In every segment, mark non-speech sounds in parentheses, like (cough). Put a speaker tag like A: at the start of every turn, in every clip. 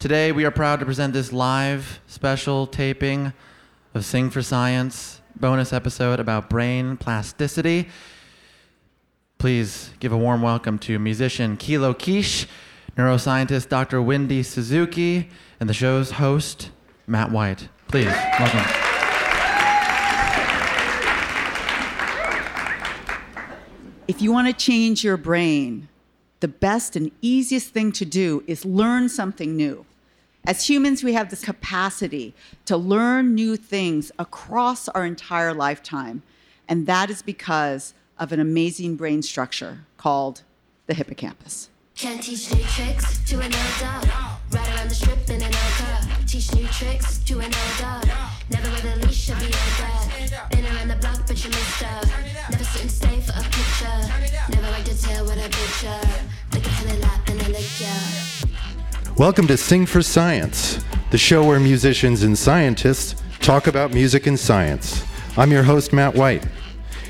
A: Today, we are proud to present this live special taping of Sing for Science bonus episode about brain plasticity. Please give a warm welcome to musician Kilo Kish, neuroscientist Dr. Wendy Suzuki, and the show's host, Matt White. Please, welcome.
B: If you want to change your brain, the best and easiest thing to do is learn something new. As humans, we have this capacity to learn new things across our entire lifetime, and that is because of an amazing brain structure called the hippocampus.
C: Can't teach new tricks to an around the strip in an. Teach new tricks to an. Never leash, be your. Been around the block, but you missed out. Never sit and stay for a picture. Never picture. A penny lap and lick.
D: Welcome to Sing for Science, the show where musicians and scientists talk about music and science. I'm your host, Matt White.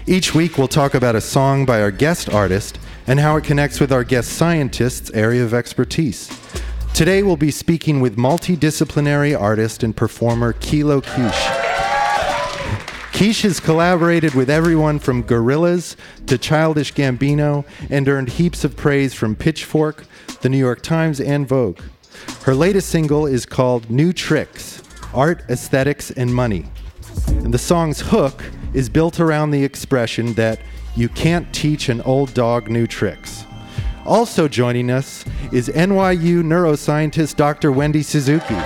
D: Each week, we'll talk about a song by our guest artist and how it connects with our guest scientist's area of expertise. Today, we'll be speaking with multidisciplinary artist and performer Kilo Kish. Quiche has collaborated with everyone from Gorillaz to Childish Gambino and earned heaps of praise from Pitchfork, the New York Times, and Vogue. Her latest single is called New Tricks Art, Aesthetics, and Money. And the song's hook is built around the expression that you can't teach an old dog new tricks. Also joining us is NYU neuroscientist Dr. Wendy Suzuki.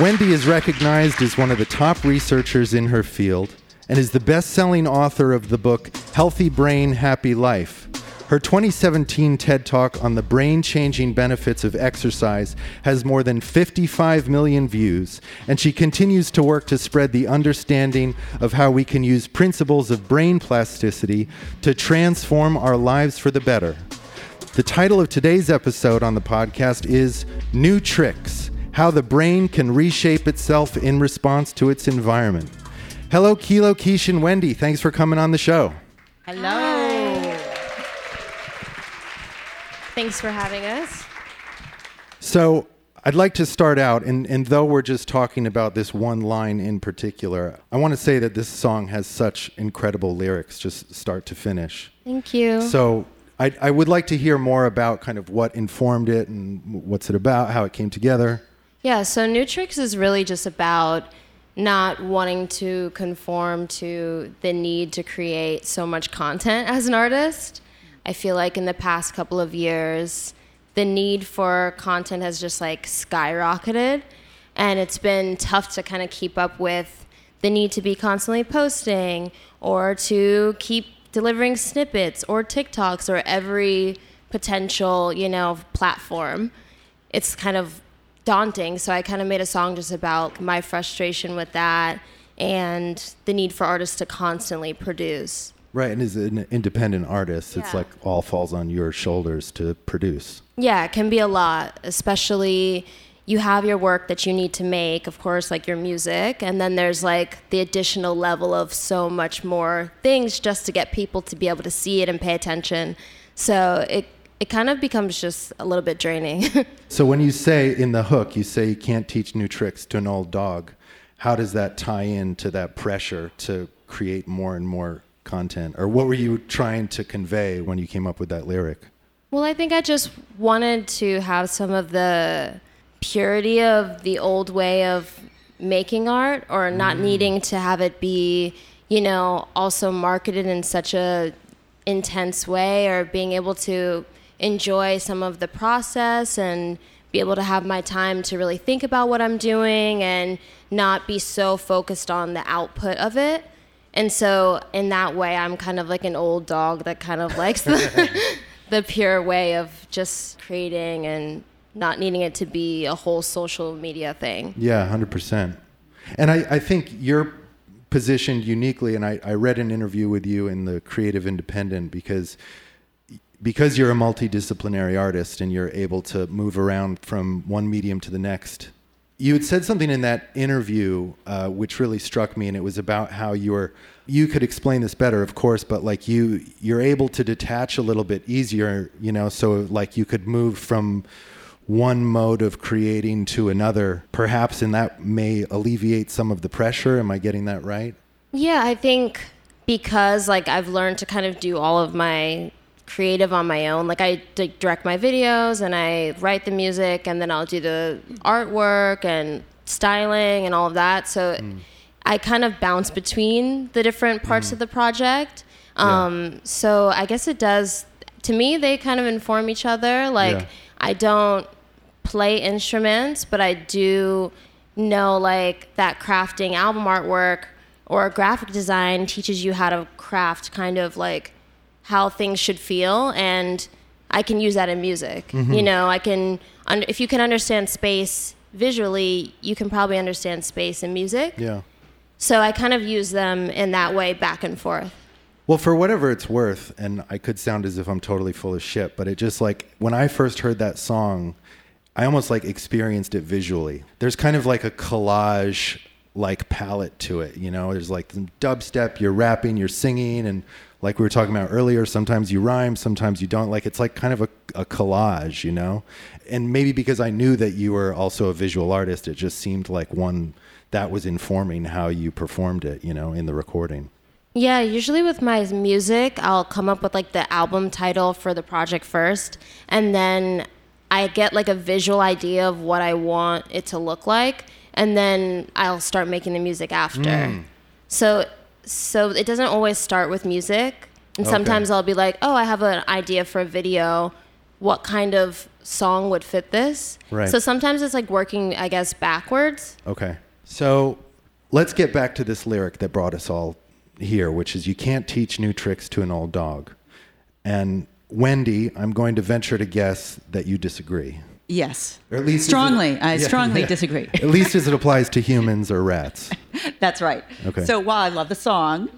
D: Wendy is recognized as one of the top researchers in her field and is the best selling author of the book Healthy Brain, Happy Life. Her 2017 TED Talk on the brain changing benefits of exercise has more than 55 million views, and she continues to work to spread the understanding of how we can use principles of brain plasticity to transform our lives for the better. The title of today's episode on the podcast is New Tricks How the Brain Can Reshape Itself in Response to Its Environment. Hello, Kilo, Kish, and Wendy. Thanks for coming on the show.
B: Hello.
E: Thanks for having us.
D: So, I'd like to start out, and, and though we're just talking about this one line in particular, I want to say that this song has such incredible lyrics, just start to finish.
E: Thank you.
D: So, I, I would like to hear more about kind of what informed it and what's it about, how it came together.
E: yeah, so New Tricks is really just about not wanting to conform to the need to create so much content as an artist. I feel like in the past couple of years, the need for content has just like skyrocketed, and it's been tough to kind of keep up with the need to be constantly posting or to keep delivering snippets or TikToks or every potential, you know, platform. It's kind of daunting, so I kind of made a song just about my frustration with that and the need for artists to constantly produce.
D: Right, and as an independent artist, it's like all falls on your shoulders to produce.
E: Yeah, it can be a lot, especially you have your work that you need to make, of course, like your music, and then there's like the additional level of so much more things just to get people to be able to see it and pay attention. So it it kind of becomes just a little bit draining. (laughs)
D: So, when you say in the hook, you say you can't teach new tricks to an old dog, how does that tie into that pressure to create more and more content? Or what were you trying to convey when you came up with that lyric?
E: Well, I think I just wanted to have some of the purity of the old way of making art or not mm. needing to have it be, you know, also marketed in such a intense way or being able to enjoy some of the process and be able to have my time to really think about what I'm doing and not be so focused on the output of it. And so in that way I'm kind of like an old dog that kind of likes the (laughs) the pure way of just creating and not needing it to be a whole social media thing.
D: Yeah, 100%. And I, I think you're positioned uniquely, and I, I read an interview with you in the Creative Independent because because you're a multidisciplinary artist and you're able to move around from one medium to the next. You had said something in that interview uh, which really struck me, and it was about how you're. You could explain this better, of course, but like you, you're able to detach a little bit easier, you know. So like you could move from one mode of creating to another, perhaps, and that may alleviate some of the pressure. Am I getting that right?
E: Yeah, I think because like I've learned to kind of do all of my creative on my own. Like I d- direct my videos and I write the music and then I'll do the artwork and styling and all of that. So
D: Mm.
E: I kind of bounce between the different parts
D: Mm.
E: of the project. Um, So I guess it does. To me, they kind of inform each other. Like
D: Yeah.
E: I don't play instruments, but I do know like that crafting album artwork or graphic design teaches you how to craft kind of like how things should feel and I can use that in music.
D: Mm-hmm.
E: You know, I can un- if you can understand space visually, you can probably understand space in music.
D: Yeah.
E: So I kind of use them in that way back and forth.
D: Well, for whatever it's worth, and I could sound as if I'm totally full of shit, but it just like when I first heard that song, I almost like experienced it visually. There's kind of like a collage like palette to it, you know? There's like some dubstep, you're rapping, you're singing, and like we were talking about earlier, sometimes you rhyme, sometimes you don't. Like it's like kind of a, a collage, you know? And maybe because I knew that you were also a visual artist, it just seemed like one that was informing how you performed it, you know, in the recording.
E: Yeah, usually with my music, I'll come up with like the album title for the project first, and then I get like a visual idea of what I want it to look like, and then I'll start making the music after. Hmm. So so it doesn't always start with music. And
D: Okay.
E: sometimes I'll be like, "Oh, I have an idea for a video. What kind of song would fit this?"
D: Right.
E: So sometimes it's like working, I guess, backwards.
D: Okay. So let's get back to this lyric that brought us all here, which is You can't teach new tricks to an old dog. And Wendy, I'm going to venture to guess that you disagree.
B: Yes.
D: Or at least as it-
B: strongly. I
D: Yeah,
B: strongly
D: yeah. (laughs)
B: disagree.
D: at least as it applies to humans or rats. (laughs)
B: That's right.
D: Okay.
B: So while I love the song,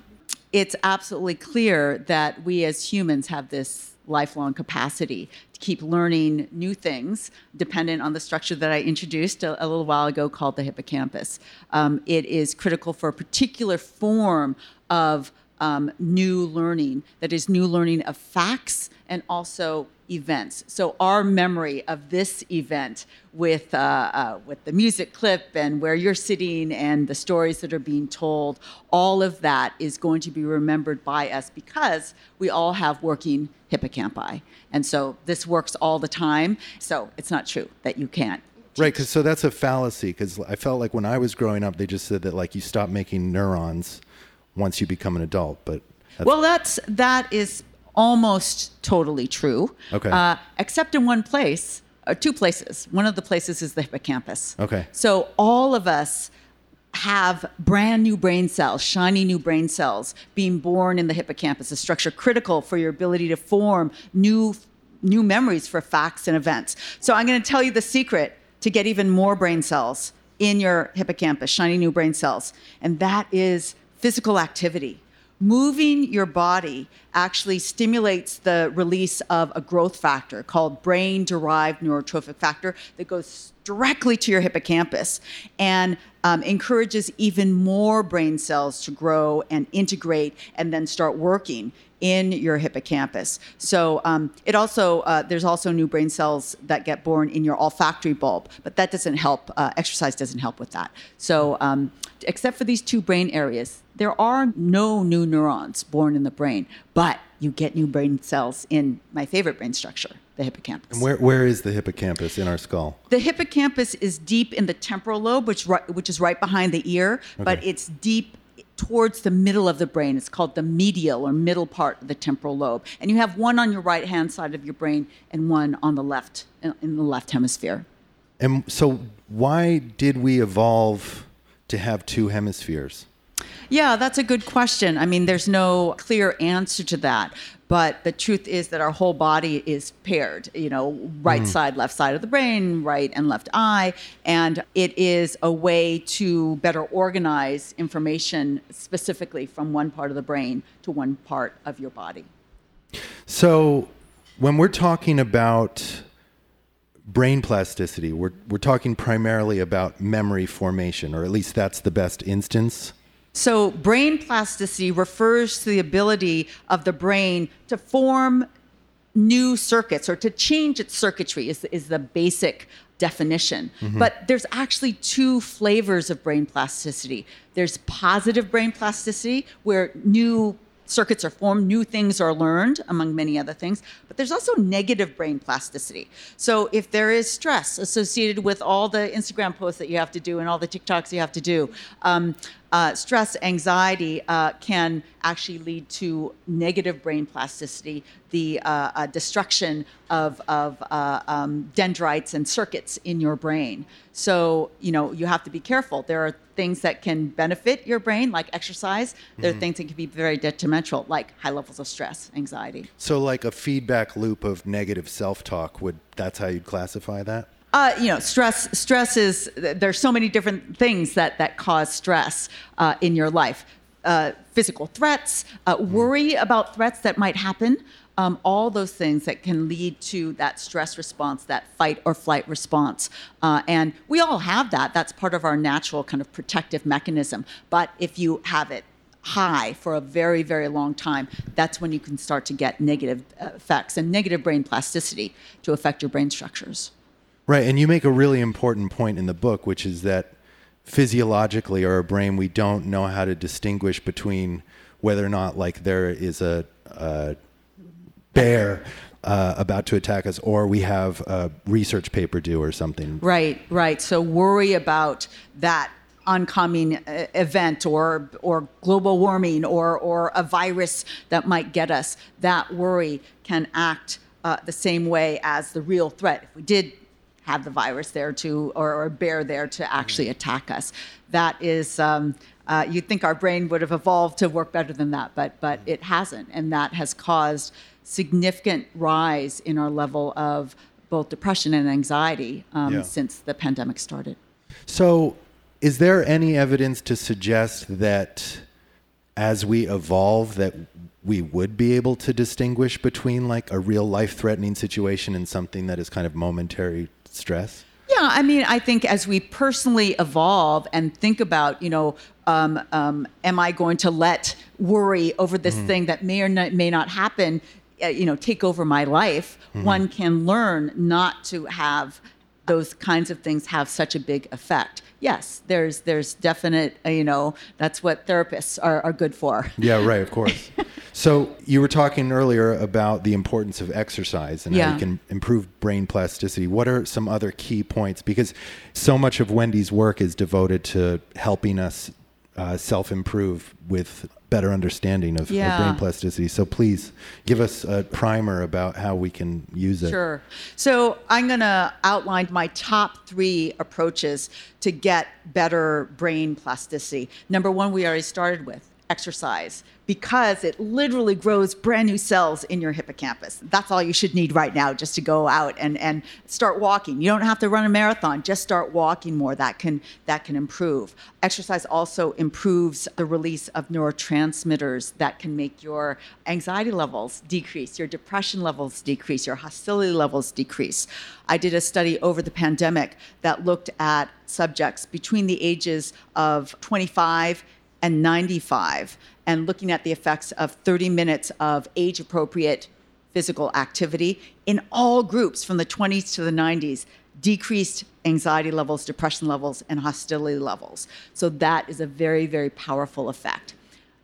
B: it's absolutely clear that we as humans have this lifelong capacity to keep learning new things dependent on the structure that I introduced a, a little while ago called the hippocampus. Um, it is critical for a particular form of um, new learning, that is, new learning of facts and also events. So our memory of this event with uh, uh, with the music clip and where you're sitting and the stories that are being told, all of that is going to be remembered by us because we all have working hippocampi, and so this works all the time. So it's not true that you can't.
D: Right, because so that's a fallacy. Because I felt like when I was growing up, they just said that like you stop making neurons once you become an adult. But that's,
B: Well, that's that is almost totally true.
D: Okay.
B: Uh, except in one place, or two places. One of the places is the hippocampus.
D: Okay.
B: So all of us have brand new brain cells, shiny new brain cells being born in the hippocampus, a structure critical for your ability to form new new memories for facts and events. So I'm going to tell you the secret to get even more brain cells in your hippocampus, shiny new brain cells, and that is physical activity. Moving your body actually stimulates the release of a growth factor called brain derived neurotrophic factor that goes directly to your hippocampus and um, encourages even more brain cells to grow and integrate and then start working in your hippocampus. So um, it also uh, there's also new brain cells that get born in your olfactory bulb, but that doesn't help. Uh, exercise doesn't help with that. So um, except for these two brain areas, there are no new neurons born in the brain, but you get new brain cells in my favorite brain structure, the hippocampus.
D: and where where is the hippocampus in our skull?
B: The hippocampus is deep in the temporal lobe, which which is right behind the ear, but it's deep towards the middle of the brain. It's called the medial or middle part of the temporal lobe, and you have one on your right hand side of your brain and one on the left in the left hemisphere.
D: And so, why did we evolve to have two hemispheres?
B: Yeah, that's a good question. I mean, there's no clear answer to that. But the truth is that our whole body is paired, you know, right mm. side, left side of the brain, right and left eye. And it is a way to better organize information specifically from one part of the brain to one part of your body.
D: So, when we're talking about brain plasticity, we're, we're talking primarily about memory formation, or at least that's the best instance.
B: So, brain plasticity refers to the ability of the brain to form new circuits or to change its circuitry is, is the basic definition. But there's actually two flavors of brain plasticity. There's positive brain plasticity, where new circuits are formed, new things are learned, among many other things. But there's also negative brain plasticity. So if there is stress associated with all the Instagram posts that you have to do and all the TikToks you have to do, um, uh, stress, anxiety uh, can actually lead to negative brain plasticity, the uh, uh, destruction of, of uh, um, dendrites and circuits in your brain. So, you know, you have to be careful. There are things that can benefit your brain, like exercise. There are things that can be very detrimental, like high levels of stress, anxiety.
D: So, like a feedback loop of negative self-talk would that's how you'd classify that?
B: Uh, you know, stress. Stress is there's so many different things that that cause stress uh, in your life. Uh, physical threats, uh, worry about threats that might happen. Um, all those things that can lead to that stress response, that fight or flight response. Uh, and we all have that. That's part of our natural kind of protective mechanism. But if you have it high for a very, very long time, that's when you can start to get negative uh, effects and negative brain plasticity to affect your brain structures.
D: Right, and you make a really important point in the book, which is that physiologically, a brain, we don't know how to distinguish between whether or not, like, there is a, a bear uh, about to attack us, or we have a research paper due or something.
B: Right, right. So worry about that oncoming uh, event or or global warming or or a virus that might get us. That worry can act uh, the same way as the real threat. If we did have the virus there to or, or a bear there to actually attack us, that is. Um, uh, you'd think our brain would have evolved to work better than that, but but it hasn't, and that has caused significant rise in our level of both depression and anxiety um,
D: Yeah.
B: since the pandemic started.
D: So, is there any evidence to suggest that as we evolve, that we would be able to distinguish between like a real life-threatening situation and something that is kind of momentary stress?
B: Yeah, I mean, I think as we personally evolve and think about, you know, um, um, am I going to let worry over this thing that may or not, may not happen, uh, you know, take over my life? One can learn not to have those kinds of things have such a big effect. Yes, there's there's definite, uh, you know, that's what therapists are, are good for.
D: Yeah, right, of course. (laughs) so, you were talking earlier about the importance of exercise and how you can improve brain plasticity. What are some other key points? Because so much of Wendy's work is devoted to helping us uh, self improve with better understanding of, of brain plasticity. So, please give us a primer about how we can use it.
B: Sure. So I'm going to outline my top three approaches to get better brain plasticity. Number one, we already started with exercise because it literally grows brand new cells in your hippocampus. That's all you should need right now just to go out and, and start walking. You don't have to run a marathon, just start walking more. That can that can improve. Exercise also improves the release of neurotransmitters that can make your anxiety levels decrease, your depression levels decrease, your hostility levels decrease. I did a study over the pandemic that looked at subjects between the ages of 25 and 95 and looking at the effects of 30 minutes of age appropriate physical activity in all groups from the 20s to the 90s decreased anxiety levels, depression levels, and hostility levels. So that is a very, very powerful effect.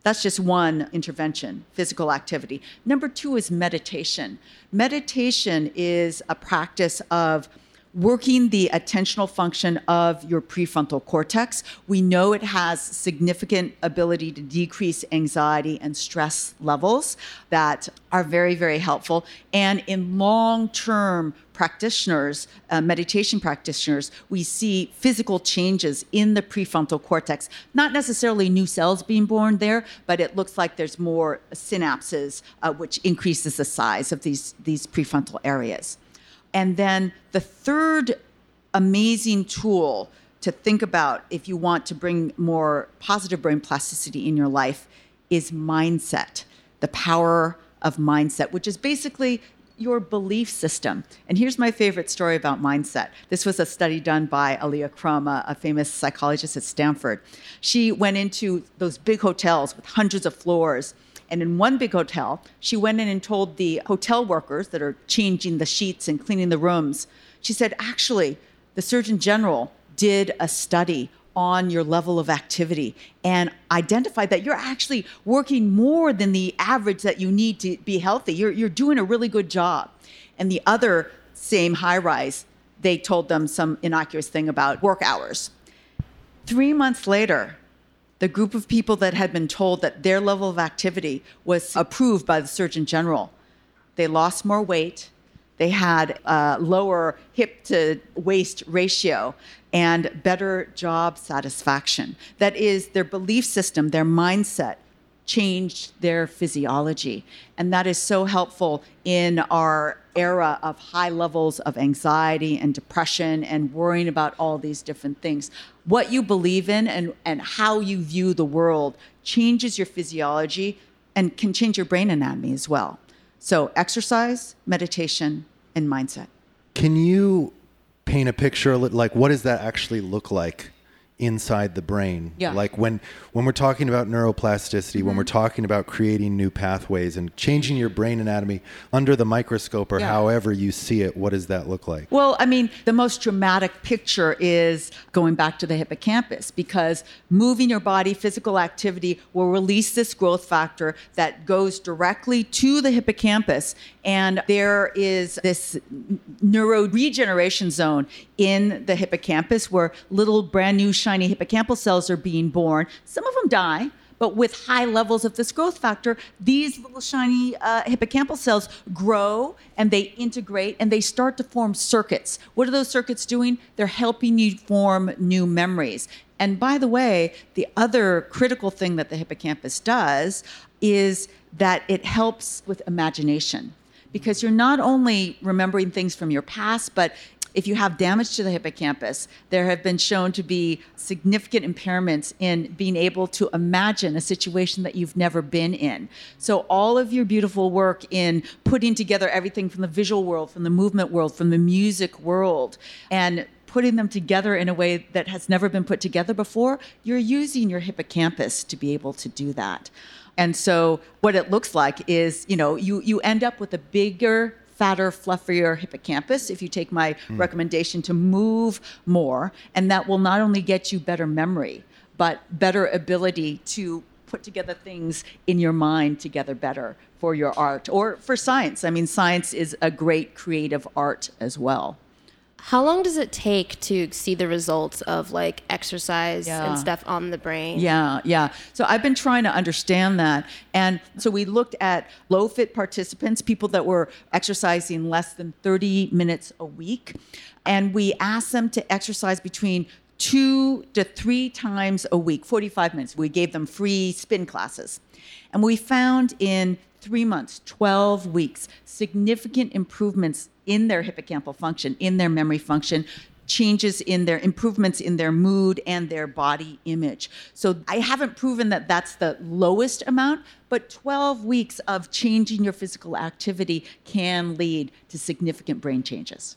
B: That's just one intervention, physical activity. Number two is meditation. Meditation is a practice of working the attentional function of your prefrontal cortex. We know it has significant ability to decrease anxiety and stress levels that are very, very helpful. And in long term practitioners, uh, meditation practitioners, we see physical changes in the prefrontal cortex. Not necessarily new cells being born there, but it looks like there's more synapses, uh, which increases the size of these, these prefrontal areas. And then the third amazing tool to think about if you want to bring more positive brain plasticity in your life is mindset, the power of mindset, which is basically your belief system. And here's my favorite story about mindset. This was a study done by Alia Crum, a, a famous psychologist at Stanford. She went into those big hotels with hundreds of floors And in one big hotel, she went in and told the hotel workers that are changing the sheets and cleaning the rooms, she said, actually, the Surgeon General did a study on your level of activity and identified that you're actually working more than the average that you need to be healthy. You're, you're doing a really good job. And the other same high rise, they told them some innocuous thing about work hours. Three months later, the group of people that had been told that their level of activity was approved by the Surgeon General, they lost more weight, they had a lower hip to waist ratio and better job satisfaction. That is, their belief system, their mindset changed their physiology. And that is so helpful in our era of high levels of anxiety and depression and worrying about all these different things. What you believe in and, and how you view the world changes your physiology and can change your brain anatomy as well. So, exercise, meditation, and mindset.
D: Can you paint a picture like what does that actually look like inside the brain.
B: Yeah.
D: Like when when we're talking about neuroplasticity, when we're
B: Mm-hmm.
D: talking about creating new pathways and changing your brain anatomy under the microscope or
B: Yeah.
D: however you see it, what does that look like?
B: Well, I mean, the most dramatic picture is going back to the hippocampus because moving your body, physical activity will release this growth factor that goes directly to the hippocampus. And there is this neuroregeneration zone in the hippocampus where little brand new shiny hippocampal cells are being born. Some of them die. But with high levels of this growth factor, these little shiny uh, hippocampal cells grow and they integrate and they start to form circuits. What are those circuits doing? They're helping you form new memories. And by the way, the other critical thing that the hippocampus does is that it helps with imagination because you're not only remembering things from your past, but if you have damage to the hippocampus, there have been shown to be significant impairments in being able to imagine a situation that you've never been in. So, all of your beautiful work in putting together everything from the visual world, from the movement world, from the music world, and putting them together in a way that has never been put together before, you're using your hippocampus to be able to do that. And so what it looks like is, you know, you you end up with a bigger, fatter, fluffier hippocampus if you take my hmm. recommendation to move more, and that will not only get you better memory, but better ability to put together things in your mind together better for your art or for science. I mean, science is a great creative art as well.
E: How long does it take to see the results of like exercise
B: Yeah.
E: and stuff on the brain?
B: Yeah, yeah. So I've been trying to understand that. And so we looked at low fit participants, people that were exercising less than 30 minutes a week. And we asked them to exercise between two to three times a week, 45 minutes. We gave them free spin classes. And we found in three months, 12 weeks, significant improvements in their hippocampal function, in their memory function, changes in their improvements in their mood and their body image. So I haven't proven that that's the lowest amount, but 12 weeks of changing your physical activity can lead to significant brain changes.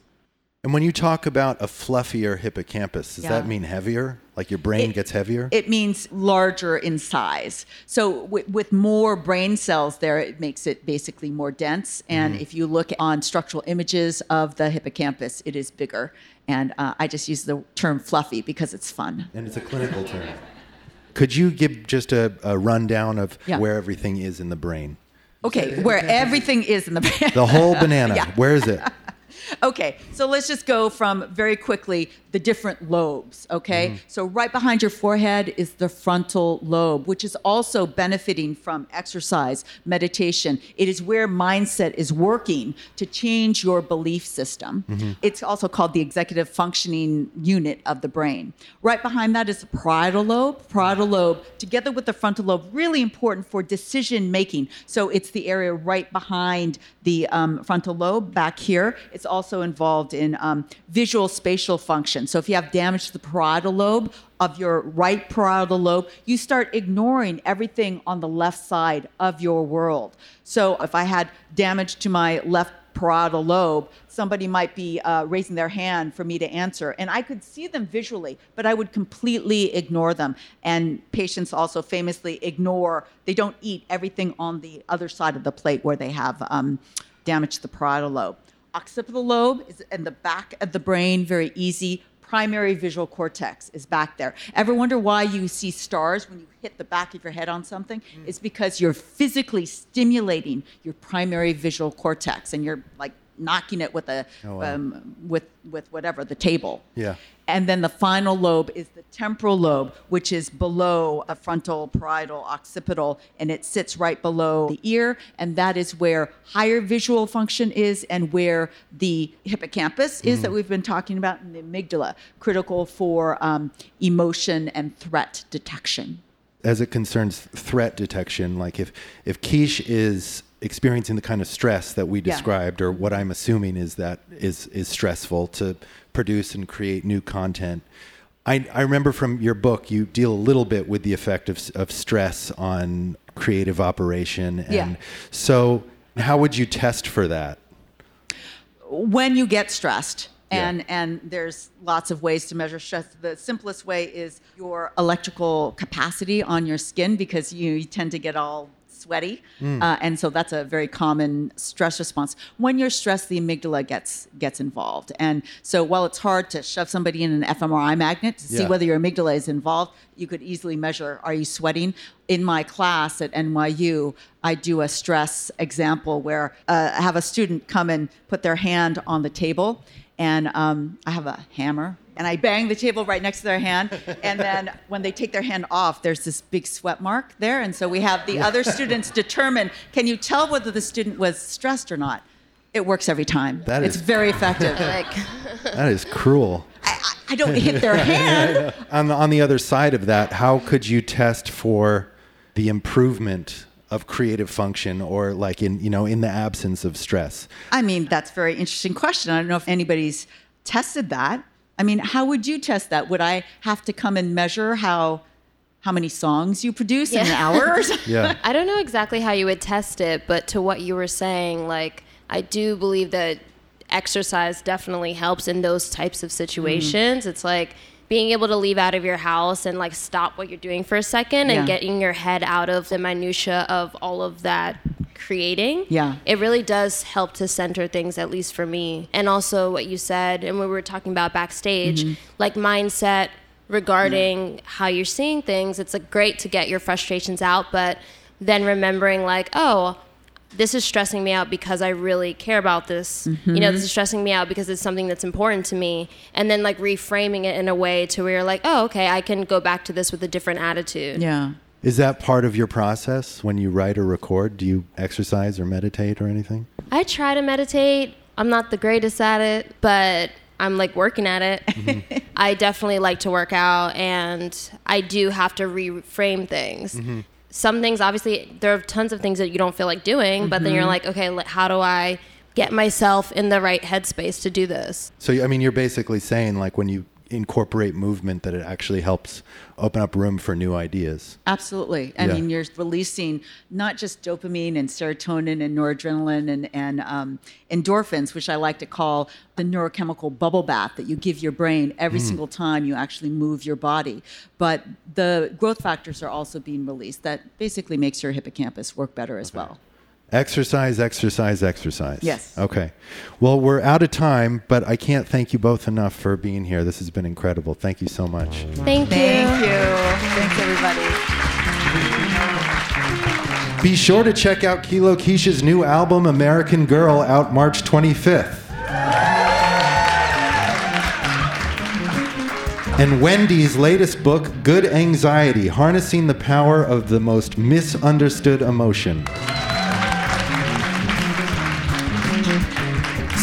D: And when you talk about a fluffier hippocampus, does
B: Yeah.
D: that mean heavier? Like your brain
B: It-
D: gets heavier?
B: It means larger in size. So wi- with more brain cells there, it makes it basically more dense. And if you look on structural images of the hippocampus, it is bigger. And uh, I just use the term fluffy because it's fun.
D: and it's a clinical term. Could you give just a, a rundown of
B: Yeah.
D: where everything is in the brain?
B: Okay, where everything is in the brain. (laughs)
D: The whole banana.
B: Yeah.
D: Where is it? (laughs)
B: Okay, so let's just go from very quickly the different lobes, okay? So, right behind your forehead is the frontal lobe, which is also benefiting from exercise, meditation. It is where mindset is working to change your belief system. It's also called the executive functioning unit of the brain. Right behind that is the parietal lobe. Parietal lobe, together with the frontal lobe, really important for decision making. So, it's the area right behind the um, frontal lobe back here. It's also involved in um, visual spatial function. So if you have damage to the parietal lobe of your right parietal lobe, you start ignoring everything on the left side of your world. So if I had damage to my left parietal lobe, somebody might be uh, raising their hand for me to answer, and I could see them visually, but I would completely ignore them. And patients also famously ignore, they don't eat everything on the other side of the plate where they have um, damage to the parietal lobe. Occipital lobe is in the back of the brain, very easy. Primary visual cortex is back there. Ever wonder why you see stars when you hit the back of your head on something? It's because you're physically stimulating your primary visual cortex and you're like knocking it with a
D: Oh, wow.
B: um, with with whatever the table.
D: Yeah.
B: And then the final lobe is the temporal lobe, which is below a frontal, parietal, occipital, and it sits right below the ear. And that is where higher visual function is and where the hippocampus is that we've been talking about, and the amygdala, critical for um, emotion and threat detection.
D: as it concerns threat detection, like if if Kish is experiencing the kind of stress that we
B: Yeah.
D: described, or what I'm assuming is that is is stressful to produce and create new content. I, I remember from your book you deal a little bit with the effect of, of stress on creative operation, and
B: Yeah.
D: so how would you test for that?
B: when you get stressed
D: Yeah.
B: and and there's lots of ways to measure stress the simplest way is your electrical capacity on your skin because you, you tend to get all sweaty uh, and so that's a very common stress response. When you're stressed the amygdala gets gets involved. And so while it's hard to shove somebody in an fMRI magnet to see whether your amygdala is involved you could easily measure are you sweating? In my class at NYU I do a stress example where uh, I have a student come and put their hand on the table and um, I have a hammer and I bang the table right next to their hand and then when they take their hand off there's this big sweat mark there and so we have the other students determine can you tell whether the student was stressed or not it works every time
D: That
B: it's
D: is-
B: very effective (laughs)
E: Like, (laughs)
D: That is cruel.
B: I, I don't hit their (laughs) hand
D: on the, on the other side of that, how could you test for the improvement of creative function or like in you know in the absence of stress?
B: I mean, that's a very interesting question. I don't know if anybody's tested that. I mean, how would you test that? Would I have to come and measure how how many songs you produce in an hour? (laughs)
D: Yeah.
E: I don't know exactly how you would test it, but to what you were saying, like I do believe that exercise definitely helps in those types of mm. situations. It's like being able to leave out of your house and like stop what you're doing for a second
B: Yeah.
E: and getting your head out of the minutia of all of that creating.
B: Yeah.
E: It really does help to center things at least for me. And also what you said and we were talking about backstage,
B: Mm-hmm.
E: like mindset regarding how you're seeing things. It's like great to get your frustrations out, but then remembering like, oh, this is stressing me out because I really care about this. You know, this mm-hmm. is stressing me out because it's something that's important to me. And then like reframing it in a way to where you're like, oh, okay, I can go back to this with a different attitude.
B: Yeah.
D: Is that part of your process when you write or record? Do you exercise or meditate or anything?
E: I try to meditate. I'm not the greatest at it, but I'm like working at it. Mm-hmm. (laughs) I definitely like to work out and I do have to reframe things. Mm-hmm. Some things, obviously, there are tons of things that you don't feel like doing, but then you're mm-hmm. like, okay, how do I get myself in the right headspace to do this?
D: So I mean, you're basically saying like when you incorporate movement, that it actually helps open up room for new ideas.
B: Absolutely. I
D: Yeah.
B: mean, you're releasing not just dopamine and serotonin and noradrenaline and, and um, endorphins, which I like to call the neurochemical bubble bath that you give your brain every single time you actually move your body. But the growth factors are also being released that basically makes your hippocampus work better as well.
D: Exercise, exercise, exercise.
B: Yes.
D: Okay. Well, we're out of time, but I can't thank you both enough for being here. This has been incredible. Thank you so much.
E: Thank, you.
B: Thank
E: you.
B: you. Thanks, everybody.
D: Be sure to check out Kilo Kish's new album, American Gurl, out March 25th. And Wendy's latest book, Good Anxiety Harnessing the Power of the Most Misunderstood Emotion.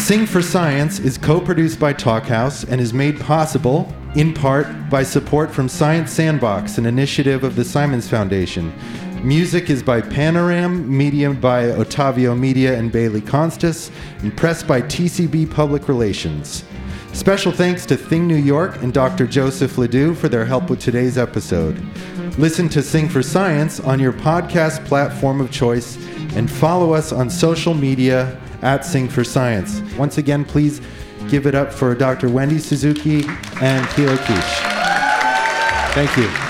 D: Sing for Science is co produced by Talkhouse and is made possible, in part, by support from Science Sandbox, an initiative of the Simons Foundation. Music is by Panoram, media by Otavio Media and Bailey Constas, and press by TCB Public Relations. Special thanks to Thing New York and Dr. Joseph Ledoux for their help with today's episode. Listen to Sing for Science on your podcast platform of choice and follow us on social media at Sing for Science. Once again, please give it up for Dr. Wendy Suzuki and Kilo Kish. Thank you.